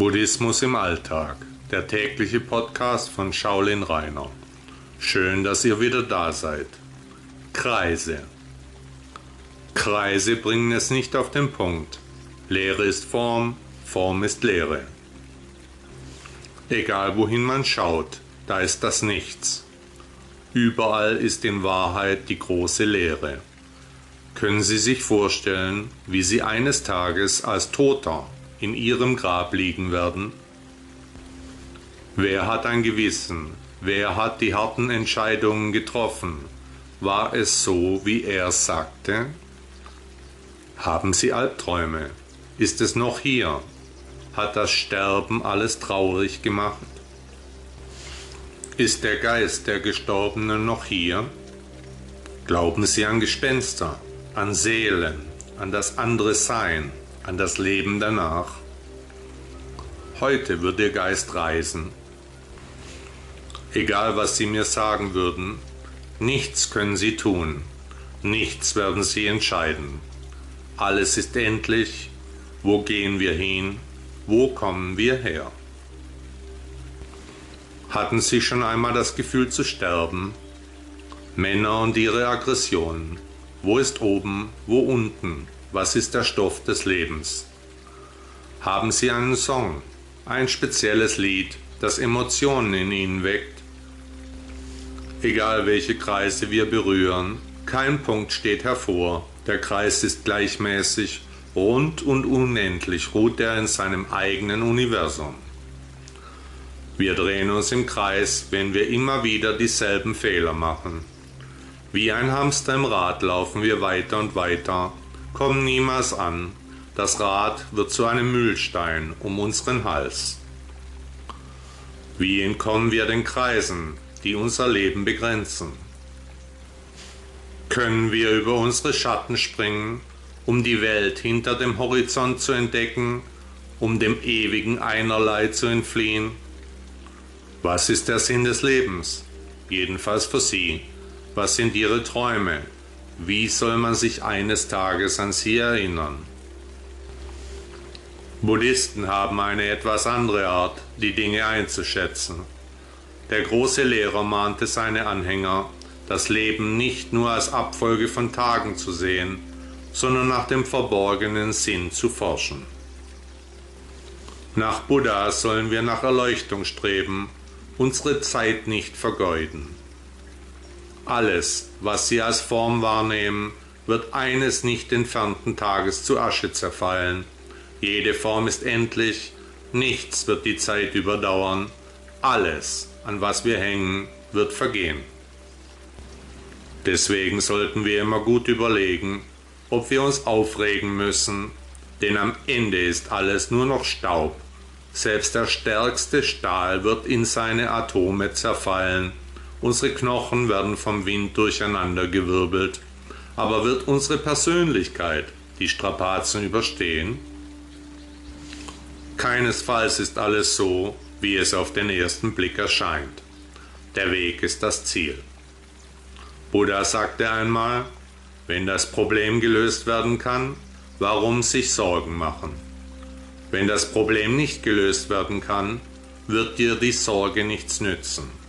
Buddhismus im Alltag, der tägliche Podcast von Shaolin Rainer. Schön, dass ihr wieder da seid. Kreise. Kreise bringen es nicht auf den Punkt. Lehre ist Form, Form ist Lehre. Egal wohin man schaut, da ist das Nichts. Überall ist in Wahrheit die große Lehre. Können Sie sich vorstellen, wie Sie eines Tages als Toter in Ihrem Grab liegen werden? Wer hat ein Gewissen? Wer hat die harten Entscheidungen getroffen? War es so, wie er sagte? Haben Sie Albträume? Ist es noch hier? Hat das Sterben alles traurig gemacht? Ist der Geist der Gestorbenen noch hier? Glauben Sie an Gespenster, an Seelen, an das andere Sein, an das Leben danach? Heute wird Ihr Geist reisen. Egal was Sie mir sagen würden, nichts können Sie tun, nichts werden Sie entscheiden. Alles ist endlich. Wo gehen wir hin? Wo kommen wir her? Hatten Sie schon einmal das Gefühl zu sterben? Männer und ihre Aggressionen. Wo ist oben, wo unten? Was ist der Stoff des Lebens? Haben Sie einen Song, ein spezielles Lied, das Emotionen in Ihnen weckt? Egal welche Kreise wir berühren, kein Punkt steht hervor, der Kreis ist gleichmäßig, rund und unendlich ruht er in seinem eigenen Universum. Wir drehen uns im Kreis, wenn wir immer wieder dieselben Fehler machen. Wie ein Hamster im Rad laufen wir weiter und weiter, kommen niemals an. Das Rad wird zu einem Mühlstein um unseren Hals. Wie entkommen wir den Kreisen, die unser Leben begrenzen? Können wir über unsere Schatten springen, um die Welt hinter dem Horizont zu entdecken, um dem ewigen Einerlei zu entfliehen? Was ist der Sinn des Lebens? Jedenfalls für Sie. Was sind Ihre Träume? Wie soll man sich eines Tages an Sie erinnern? Buddhisten haben eine etwas andere Art, die Dinge einzuschätzen. Der große Lehrer mahnte seine Anhänger, das Leben nicht nur als Abfolge von Tagen zu sehen, sondern nach dem verborgenen Sinn zu forschen. Nach Buddha sollen wir nach Erleuchtung streben, unsere Zeit nicht vergeuden. Alles, was Sie als Form wahrnehmen, wird eines nicht entfernten Tages zu Asche zerfallen. Jede Form ist endlich, nichts wird die Zeit überdauern, alles, an was wir hängen, wird vergehen. Deswegen sollten wir immer gut überlegen, ob wir uns aufregen müssen, denn am Ende ist alles nur noch Staub. Selbst der stärkste Stahl wird in seine Atome zerfallen, unsere Knochen werden vom Wind durcheinandergewirbelt, aber wird unsere Persönlichkeit die Strapazen überstehen? Keinesfalls ist alles so, wie es auf den ersten Blick erscheint. Der Weg ist das Ziel. Buddha sagte einmal, wenn das Problem gelöst werden kann, warum sich Sorgen machen? Wenn das Problem nicht gelöst werden kann, wird dir die Sorge nichts nützen.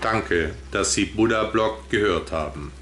Danke, dass Sie Buddha Blog gehört haben.